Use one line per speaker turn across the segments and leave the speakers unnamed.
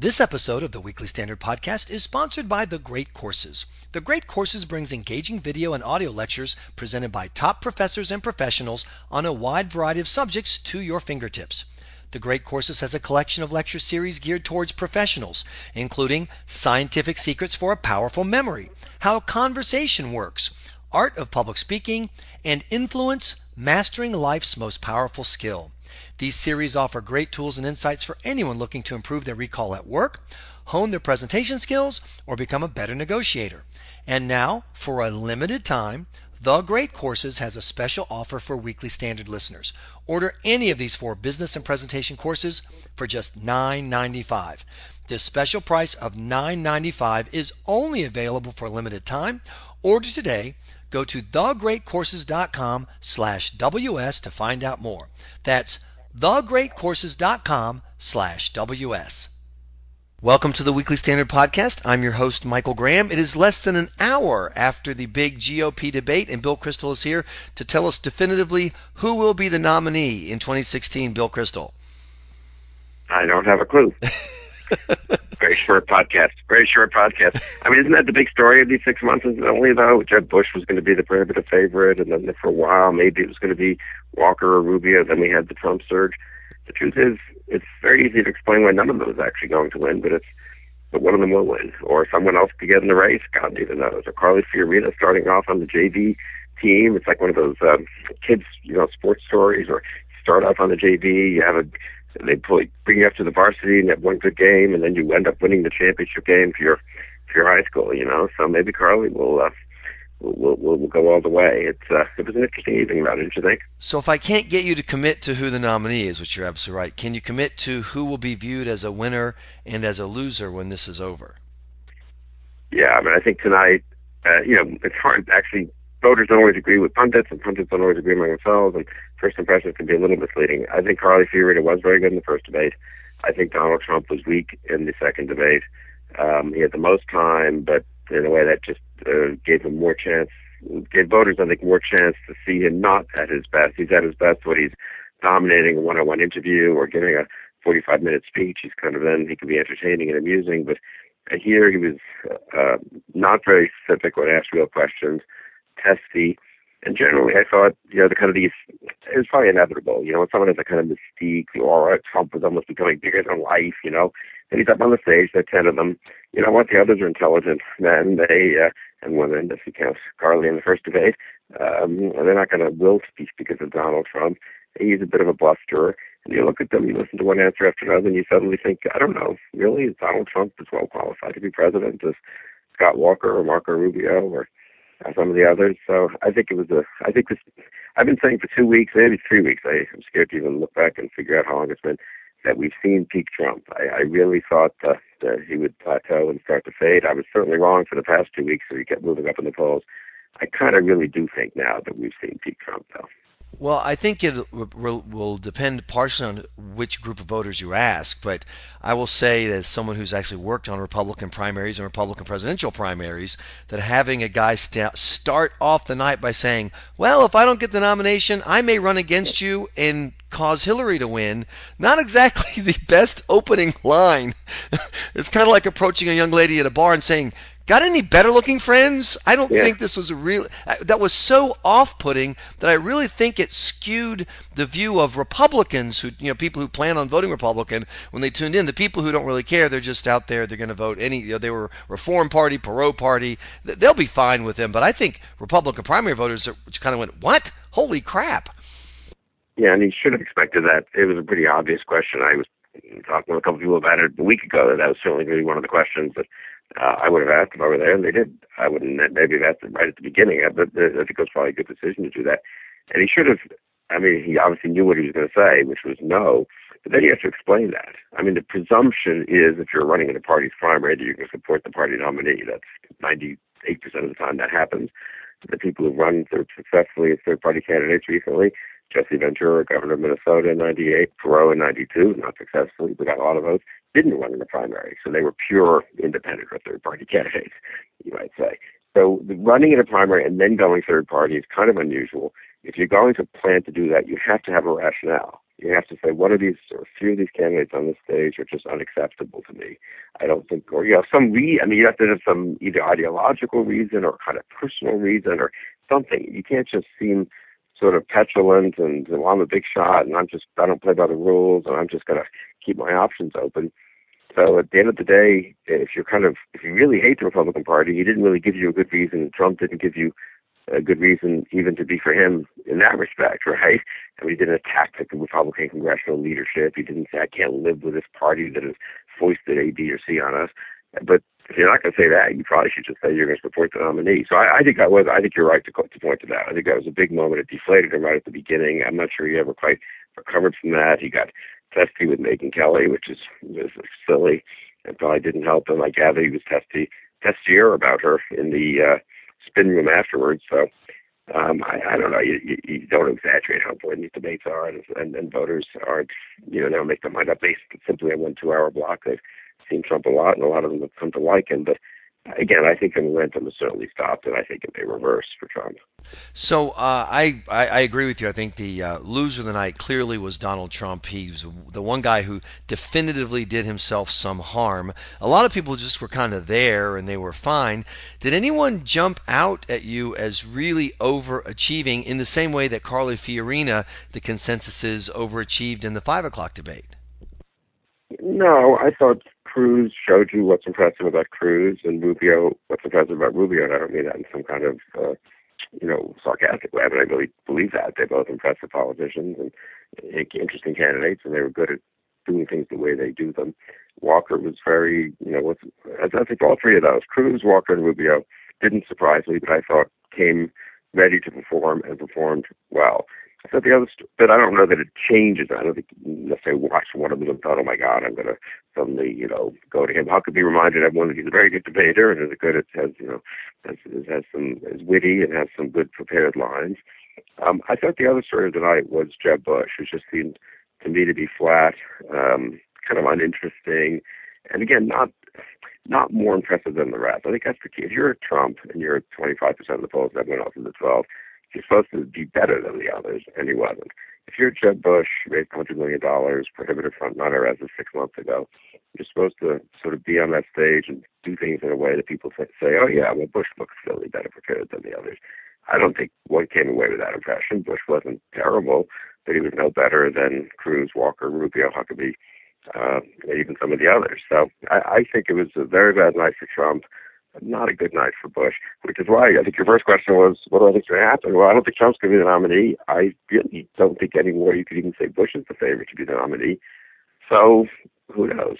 This episode of the Weekly Standard Podcast is sponsored by The Great Courses. The Great Courses brings engaging video and audio lectures presented by top professors and professionals on a wide variety of subjects to your fingertips. The Great Courses has a collection of lecture series geared towards professionals, including Scientific Secrets for a Powerful Memory, How Conversation Works, Art of Public Speaking, and Influence Mastering Life's Most Powerful Skill. These series offer great tools and insights for anyone looking to improve their recall at work, hone their presentation skills, or become a better negotiator. And now, for a limited time, the Great Courses has a special offer for Weekly Standard listeners. Order any of these four business and presentation courses for just $9.95. This special price of $9.95 is only available for a limited time. Order today. Go to thegreatcourses.com slash WS to find out more. That's thegreatcourses.com slash WS. Welcome to the Weekly Standard Podcast. I'm your host, Michael Graham. It is less than an hour after the big GOP debate, and Bill Kristol is here to tell us definitively who will be the nominee in 2016. Bill Kristol.
I don't have a clue. Very short podcast. Very short podcast. I mean, isn't that the big story of these six months? Isn't only though Jeb Bush was going to be the prohibitive favorite, and then for a while maybe it was going to be Walker or Rubio. Then we had the Trump surge. The truth is, it's very easy to explain why none of them is actually going to win, but it's but one of them will win, or someone else could get in the race. God even knows. Or Carly Fiorina starting off on the JV team. It's like one of those um, kids, you know, sports stories. Or start off on the JV, you have a they bring you up to the varsity and have one good game, and then you end up winning the championship game for your for your high school. You know, so maybe Carly will. Uh, We'll, we'll, we'll, go all the way. It's uh, it was an interesting evening about it, don't you think?
So if I can't get you to commit to who the nominee is, which you're absolutely right, can you commit to who will be viewed as a winner and as a loser when this is over?
Yeah, I mean, I think tonight, uh, you know, it's hard actually. Voters don't always agree with pundits, and pundits don't always agree among themselves, and first impressions can be a little misleading. I think Carly Fiorina was very good in the first debate. I think Donald Trump was weak in the second debate. Um, he had the most time, but in a way that just uh, gave him more chance, gave voters, I think, more chance to see him not at his best. He's at his best when he's dominating a one-on-one interview or giving a 45-minute speech. He's kind of then he can be entertaining and amusing, but here he was uh, not very specific when asked real questions, testy, and generally, I thought, you know, the kind of these, it was probably inevitable, you know, when someone has a kind of mystique, or Trump was almost becoming bigger than life, you know, and he's up on the stage, there are 10 of them, you know what, the others are intelligent men, they, uh, and women, if you count Carly in the first debate, um, they're not going to will speak because of Donald Trump. He's a bit of a blusterer. And you look at them, you listen to one answer after another, and you suddenly think, I don't know, really, is Donald Trump as well qualified to be president as Scott Walker or Marco Rubio or uh, some of the others. So I think it was a. I think this. I've been saying for two weeks, maybe three weeks. I, I'm scared to even look back and figure out how long it's been that we've seen peak Trump. I, I really thought uh, that he would plateau and start to fade. I was certainly wrong for the past two weeks, so he kept moving up in the polls. I kind of really do think now that we've seen peak Trump, though.
Well, I think it will, depend partially on which group of voters you ask, but I will say, as someone who's actually worked on Republican primaries and Republican presidential primaries, that having a guy st- start off the night by saying, Well, if I don't get the nomination, I may run against you and cause Hillary to win, not exactly the best opening line. it's kind of like approaching a young lady at a bar and saying, Got any better looking friends? I don't yeah. think this was a real. Uh, that was so off putting that I really think it skewed the view of Republicans who, you know, people who plan on voting Republican when they tuned in. The people who don't really care, they're just out there, they're going to vote any, you know, they were Reform Party, Perot Party. They'll be fine with them. But I think Republican primary voters are, which kind of went, what? Holy crap.
Yeah, and he should have expected that. It was a pretty obvious question. I was talking with a couple of people about it a week ago. That, that was certainly going to be one of the questions that uh, I would have asked I were there, and they did. I wouldn't maybe have asked them right at the beginning, but I think it was probably a good decision to do that. And he should have. I mean, he obviously knew what he was going to say, which was no. But then he has to explain that. I mean, the presumption is if you're running in a party's primary, that you're going to support the party nominee. That's 98% of the time that happens. The people who run successfully as third-party candidates recently, Jesse Ventura, governor of Minnesota in 98, Perot in 92, not successfully, but got a lot of votes didn't run in the primary, so they were pure independent or third party candidates, you might say. So running in a primary and then going third party is kind of unusual. If you're going to plan to do that, you have to have a rationale. you have to say what are these or a few of these candidates on the stage are just unacceptable to me. I don't think, or you know, some re. I mean, you have to have some either ideological reason or kind of personal reason or something. You can't just seem sort of petulant and well, I'm a big shot and I'm just I don't play by the rules and I'm just gonna keep my options open. So at the end of the day, if you're kind of if you really hate the Republican Party, he didn't really give you a good reason. Trump didn't give you a good reason even to be for him in that respect, right? I mean, he didn't attack the Republican congressional leadership. He didn't say, I can't live with this party that has foisted A, B, or C on us. But if you're not going to say that, you probably should just say you're going to support the nominee. So I, I think that was, I think you're right to, to point to that. I think that was a big moment. It deflated him right at the beginning. I'm not sure he ever quite recovered from that. He got testy with Megyn Kelly, which is was silly and probably didn't help him. I gather he was testy, testier about her in the uh, spin room afterwards. So um, I, I don't know. You, you, you don't exaggerate how important these debates are, and, and, and voters aren't. You know, don't make their mind up based simply on one two-hour block. They've seen Trump a lot, and a lot of them have come to like him. But again, I think the momentum has certainly stopped, and I think it may reverse for Trump.
So uh, I, I, I agree with you. I think the uh, loser of the night clearly was Donald Trump. He was the one guy who definitively did himself some harm. A lot of people just were kind of there and they were fine. Did anyone jump out at you as really overachieving in the same way that Carly Fiorina, the consensus is, overachieved in the five o'clock debate?
No, I thought Cruz showed you what's impressive about Cruz, and Rubio what's impressive about Rubio. And I don't mean that in some kind of uh, you know sarcastic way, but I really believe that they're both impressive politicians and interesting candidates, and they were good at doing things the way they do them. Walker was very, you know, what's I think all three of those, Cruz, Walker, and Rubio, didn't surprise me, but I thought came ready to perform and performed well. So the other, but I don't know that it changes. I don't think necessarily watch one of them and thought, oh my God, I'm going to suddenly, you know, go to him. Huckabee reminded everyone that he's a very good debater and is good at, has, you know, has, has some, is witty and has some good prepared lines. Um, I thought the other story of the night was Jeb Bush, which just seemed to me to be flat, um, kind of uninteresting, and again, not not more impressive than the rest. I think that's the key. If you're a Trump and you're at 25% of the polls that went off in the 12, He's supposed to be better than the others, and he wasn't. If you're Jeb Bush, raised $100 million, prohibited front runner as of six months ago, you're supposed to sort of be on that stage and do things in a way that people say, oh, yeah, well, Bush looks silly better prepared than the others. I don't think one came away with that impression. Bush wasn't terrible, but he was no better than Cruz, Walker, Rubio, Huckabee, uh, even some of the others. So I, I think it was a very bad night for Trump not a good night for Bush, which is why I think your first question was, what do I think is going to happen? Well, I don't think Trump's going to be the nominee. I really don't think anymore you could even say Bush is the favorite to be the nominee. So who knows?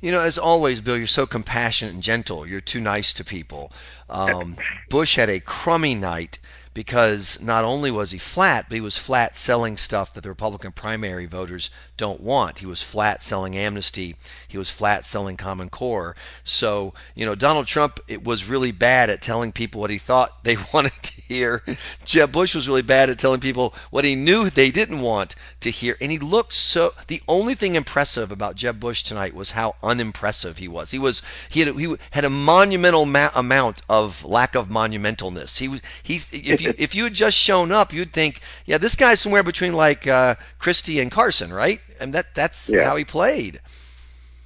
You know, as always, Bill, you're so compassionate and gentle. You're too nice to people. Um, Bush had a crummy night because not only was he flat, but he was flat selling stuff that the Republican primary voters don't want. He was flat selling amnesty. He was flat selling Common Core. So, you know, Donald Trump it was really bad at telling people what he thought they wanted to hear. Jeb Bush was really bad at telling people what he knew they didn't want to hear. And he looked so the only thing impressive about Jeb Bush tonight was how unimpressive he was. He was he had he had a monumental ma- amount of lack of monumentalness. He was he's if you you if you had just shown up, you'd think, yeah, this guy's somewhere between like uh, Christie and Carson, right? And that that's yeah. how he played.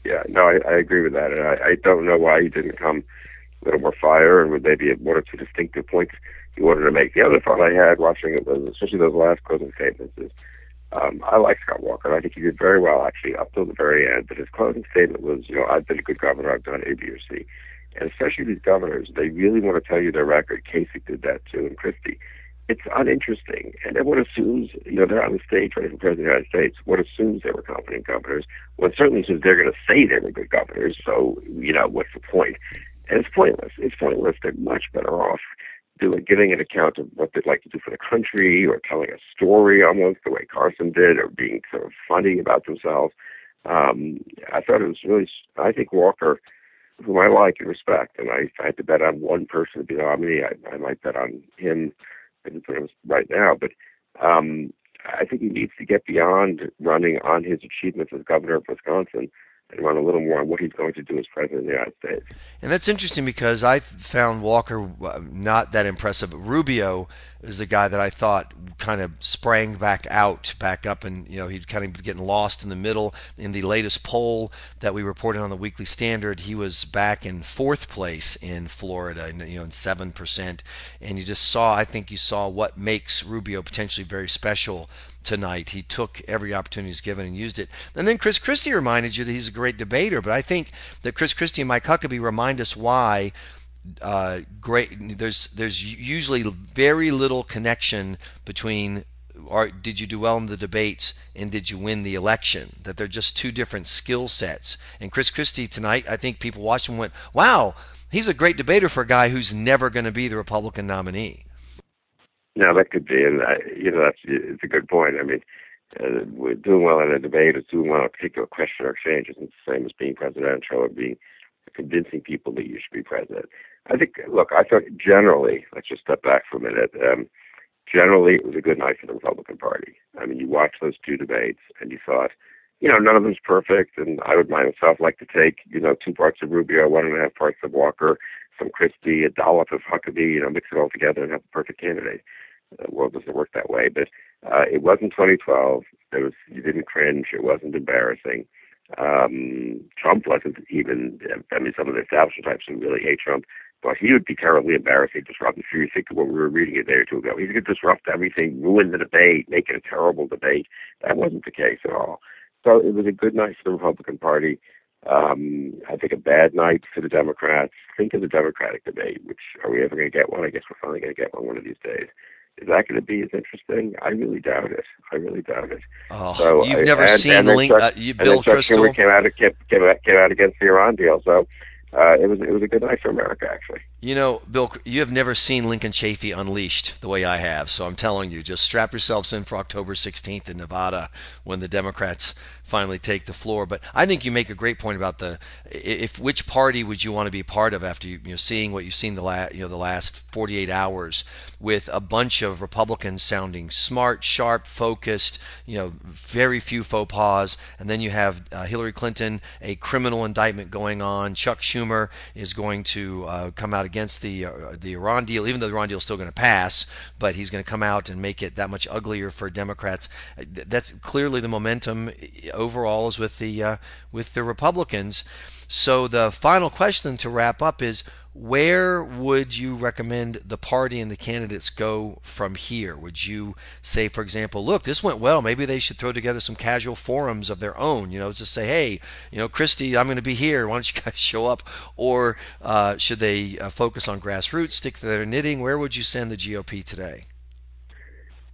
Yeah, no, I, I agree with that, and I, I don't know why he didn't come a little more fire and with maybe one or two distinctive points he wanted to make. The other thought I had watching it was, especially those last closing statements, is um, I like Scott Walker. I think he did very well actually up till the very end. But his closing statement was, you know, I've been a good governor. I've done A, B, or C and especially these governors, they really want to tell you their record. Kasich did that too, and Christie. It's uninteresting, and everyone assumes, you know, they're on the stage running for president of the United States. One assumes they were competent governors. One certainly assumes they're going to say they were good governors. So, you know, what's the point? And it's pointless. It's pointless. They're much better off doing giving an account of what they'd like to do for the country, or telling a story almost the way Carson did, or being sort of funny about themselves. Um, I thought it was really. I think Walker whom I like and respect. And I, if I had to bet on one person to be the nominee, I, I might bet on him in place right now. But um, I think he needs to get beyond running on his achievements as governor of Wisconsin and run a little more on what he's going to do as president of the United States.
And that's interesting because I found Walker uh, not that impressive. Rubio is the guy that I thought kind of sprang back out, back up, and you know he'd kind of getting lost in the middle. In the latest poll that we reported on the Weekly Standard, he was back in fourth place in Florida, you know, in seven percent. And you just saw, I think you saw what makes Rubio potentially very special tonight. He took every opportunity he's given and used it. And then Chris Christie reminded you that he's a great debater, but I think that Chris Christie and Mike Huckabee remind us why uh, great. There's there's usually very little connection between or did you do well in the debates and did you win the election? That they're just two different skill sets. And Chris Christie tonight, I think people watched him went, "Wow, he's a great debater for a guy who's never going to be the Republican nominee."
No, that could be, and I, you know that's it's a good point. I mean, uh, doing well in a debate or doing well in a particular question or exchange isn't the same as being presidential or being convincing people that you should be president. I think, look, I thought generally, let's just step back for a minute. Um, generally, it was a good night for the Republican Party. I mean, you watched those two debates and you thought, you know, none of them's perfect, and I would myself like to take, you know, two parts of Rubio, one and a half parts of Walker, some Christie, a dollop of Huckabee, you know, mix it all together and have the perfect candidate. The world doesn't work that way, but uh, it wasn't 2012. There was you didn't cringe. It wasn't embarrassing. Um, Trump wasn't even. I mean, some of the establishment types who really hate Trump but he would be terribly embarrassing, disruptive. If you think of what we were reading a day or two ago, he could disrupt everything, ruin the debate, make it a terrible debate. That wasn't the case at all. So it was a good night for the Republican Party. Um, I think a bad night for the Democrats. Think of the Democratic debate, which are we ever going to get one? I guess we're finally going to get one one of these days. Is that going to be as interesting? I really doubt it. I really doubt it.
Oh, so you've I, never and, seen and the link, uh, you, Bill
Kristol came out, came, out, came out against the Iran deal. So uh, it was it was a good night for America, actually.
You know, Bill, you have never seen Lincoln Chafee unleashed the way I have, so I'm telling you, just strap yourselves in for October 16th in Nevada when the Democrats finally take the floor. But I think you make a great point about the if which party would you want to be part of after you, you know seeing what you've seen the last you know the last 48 hours with a bunch of Republicans sounding smart, sharp, focused, you know, very few faux pas, and then you have uh, Hillary Clinton, a criminal indictment going on. Chuck Schumer is going to uh, come out against the uh, the Iran deal, even though the Iran deal is still going to pass, but he's going to come out and make it that much uglier for Democrats. That's clearly the momentum overall is with the uh, with the Republicans. So the final question to wrap up is where would you recommend the party and the candidates go from here? Would you say, for example, look, this went well. Maybe they should throw together some casual forums of their own. You know, just say, hey, you know, Christie, I'm going to be here. Why don't you guys show up? Or uh, should they uh, focus on grassroots, stick to their knitting? Where would you send the GOP today?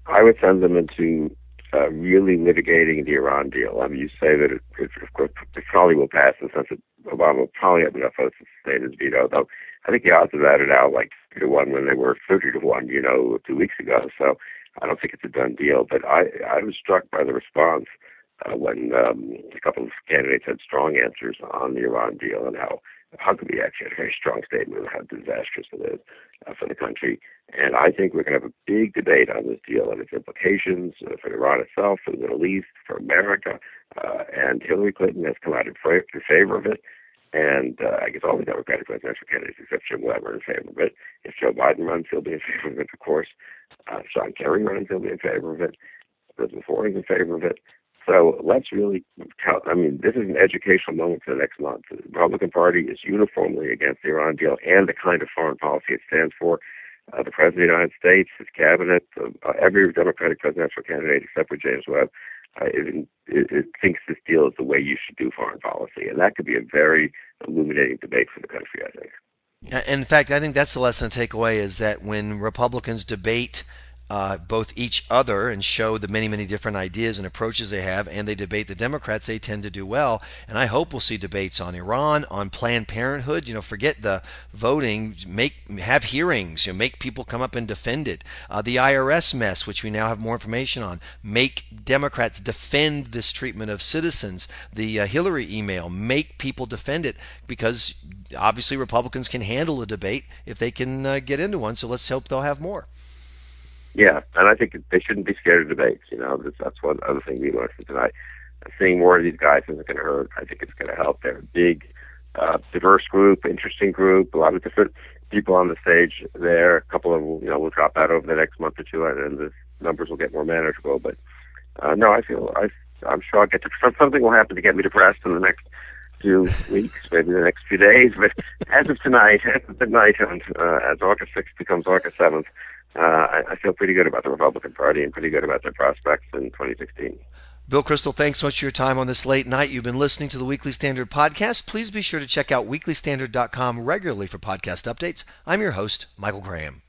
I would send them into uh, really litigating the Iran deal. I mean, you say that it, it, of course, it probably will pass in the sense that Obama will probably have enough votes to sustain his veto, though I think the odds of that are now like three to one when they were thirty to one, you know, two weeks ago. So I don't think it's a done deal. But I I was struck by the response uh, when um, a couple of candidates had strong answers on the Iran deal and how Huckabee actually had a very strong statement of how disastrous it is uh, for the country. And I think we're going to have a big debate on this deal and its implications for Iran itself, for the Middle East, for America. Uh, and Hillary Clinton has come out in, in favor of it. And uh, I guess all the Democratic presidential candidates, except Jim Webb, are in favor of it. If Joe Biden runs, he'll be in favor of it, of course. Uh, John Kerry runs, he'll be in favor of it. Elizabeth Warren's in favor of it. So let's really count. I mean, this is an educational moment for the next month. The Republican Party is uniformly against the Iran deal and the kind of foreign policy it stands for. Uh, the President of the United States, his cabinet, uh, every Democratic presidential candidate except for James Webb, uh, it, it, it thinks this deal is the way you should do foreign policy. And that could be a very illuminating debate for the country, I think.
In fact, I think that's the lesson to take away is that when Republicans debate uh, both each other and show the many, many different ideas and approaches they have, and they debate the Democrats, they tend to do well. And I hope we'll see debates on Iran, on Planned Parenthood. You know, forget the voting, make have hearings, you know, make people come up and defend it. Uh, the IRS mess, which we now have more information on, make Democrats defend this treatment of citizens. The uh, Hillary email, make people defend it because obviously Republicans can handle a debate if they can uh, get into one. So let's hope they'll have more.
Yeah, and I think they shouldn't be scared of debates. You know, that's, that's one other thing we learned from tonight. seeing more of these guys isn't going to hurt. I think it's going to help. They're a big, uh, diverse group, interesting group, a lot of different people on the stage there. A couple of you know will drop out over the next month or two, and the numbers will get more manageable. But uh, no, I feel I I'm sure I'll get to something will happen to get me depressed in the next few weeks, maybe the next few days. But as of tonight, as of uh, as August 6th becomes August 7th, uh, Uh, I, I feel pretty good about the Republican Party and pretty good about their prospects in 2016.
Bill Kristol, thanks so much for your time on this late night. You've been listening to the Weekly Standard podcast. Please be sure to check out weeklystandard.com regularly for podcast updates. I'm your host, Michael Graham.